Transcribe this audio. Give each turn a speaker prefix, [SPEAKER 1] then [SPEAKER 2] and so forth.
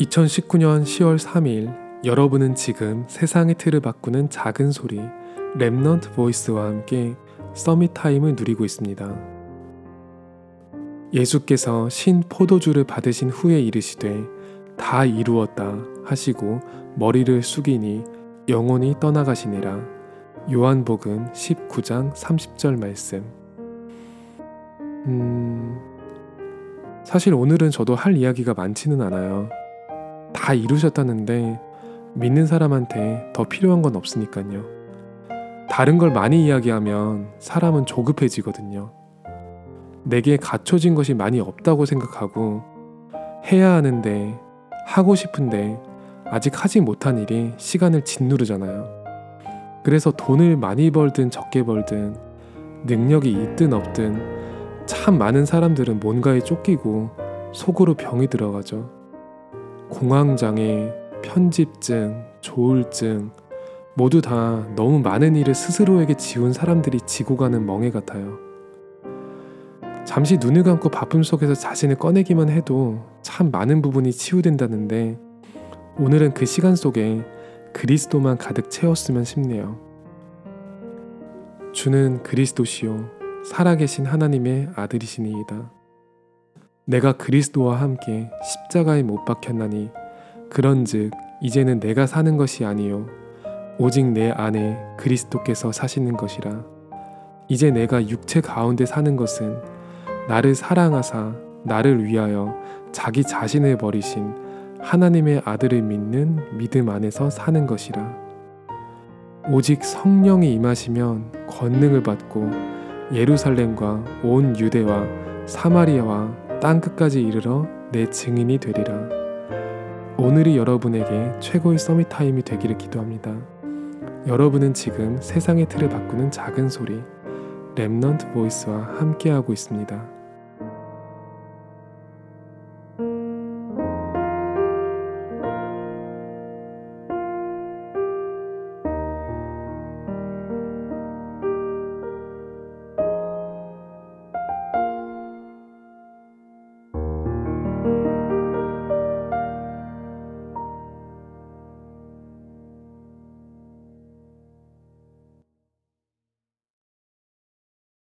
[SPEAKER 1] 2019년 10월 3일 여러분은 지금 세상의 틀을 바꾸는 작은 소리 Remnant Voice와 함께 Summit Time을 누리고 있습니다. 예수께서 신 포도주를 받으신 후에 이르시되 다 이루었다 하시고 머리를 숙이니 영혼이 떠나가시니라. 요한복음 19장 30절 말씀. 음, 사실 오늘은 저도 할 이야기가 많지는 않아요. 다 이루셨다는데 믿는 사람한테 더 필요한 건 없으니까요. 다른 걸 많이 이야기하면 사람은 조급해지거든요. 내게 갖춰진 것이 많이 없다고 생각하고 해야 하는데 하고 싶은데 아직 하지 못한 일이 시간을 짓누르잖아요. 그래서 돈을 많이 벌든 적게 벌든 능력이 있든 없든 참 많은 사람들은 뭔가에 쫓기고 속으로 병이 들어가죠. 공황장애, 편집증, 조울증 모두 다 너무 많은 일을 스스로에게 지운 사람들이 지고 가는 멍해 같아요. 잠시 눈을 감고 바쁨 속에서 자신을 꺼내기만 해도 참 많은 부분이 치유된다는데 오늘은 그 시간 속에 그리스도만 가득 채웠으면 싶네요. 주는 그리스도시요 살아계신 하나님의 아들이시니이다. 내가 그리스도와 함께 십자가에 못 박혔나니 그런즉 이제는 내가 사는 것이 아니요 오직 내 안에 그리스도께서 사시는 것이라. 이제 내가 육체 가운데 사는 것은 나를 사랑하사 나를 위하여 자기 자신을 버리신 하나님의 아들을 믿는 믿음 안에서 사는 것이라. 오직 성령이 임하시면 권능을 받고 예루살렘과 온 유대와 사마리아와 땅 끝까지 이르러 내 증인이 되리라. 오늘이 여러분에게 최고의 Summit Time이 되기를 기도합니다. 여러분은 지금 세상의 틀을 바꾸는 작은 소리 Remnant Voice와 함께하고 있습니다.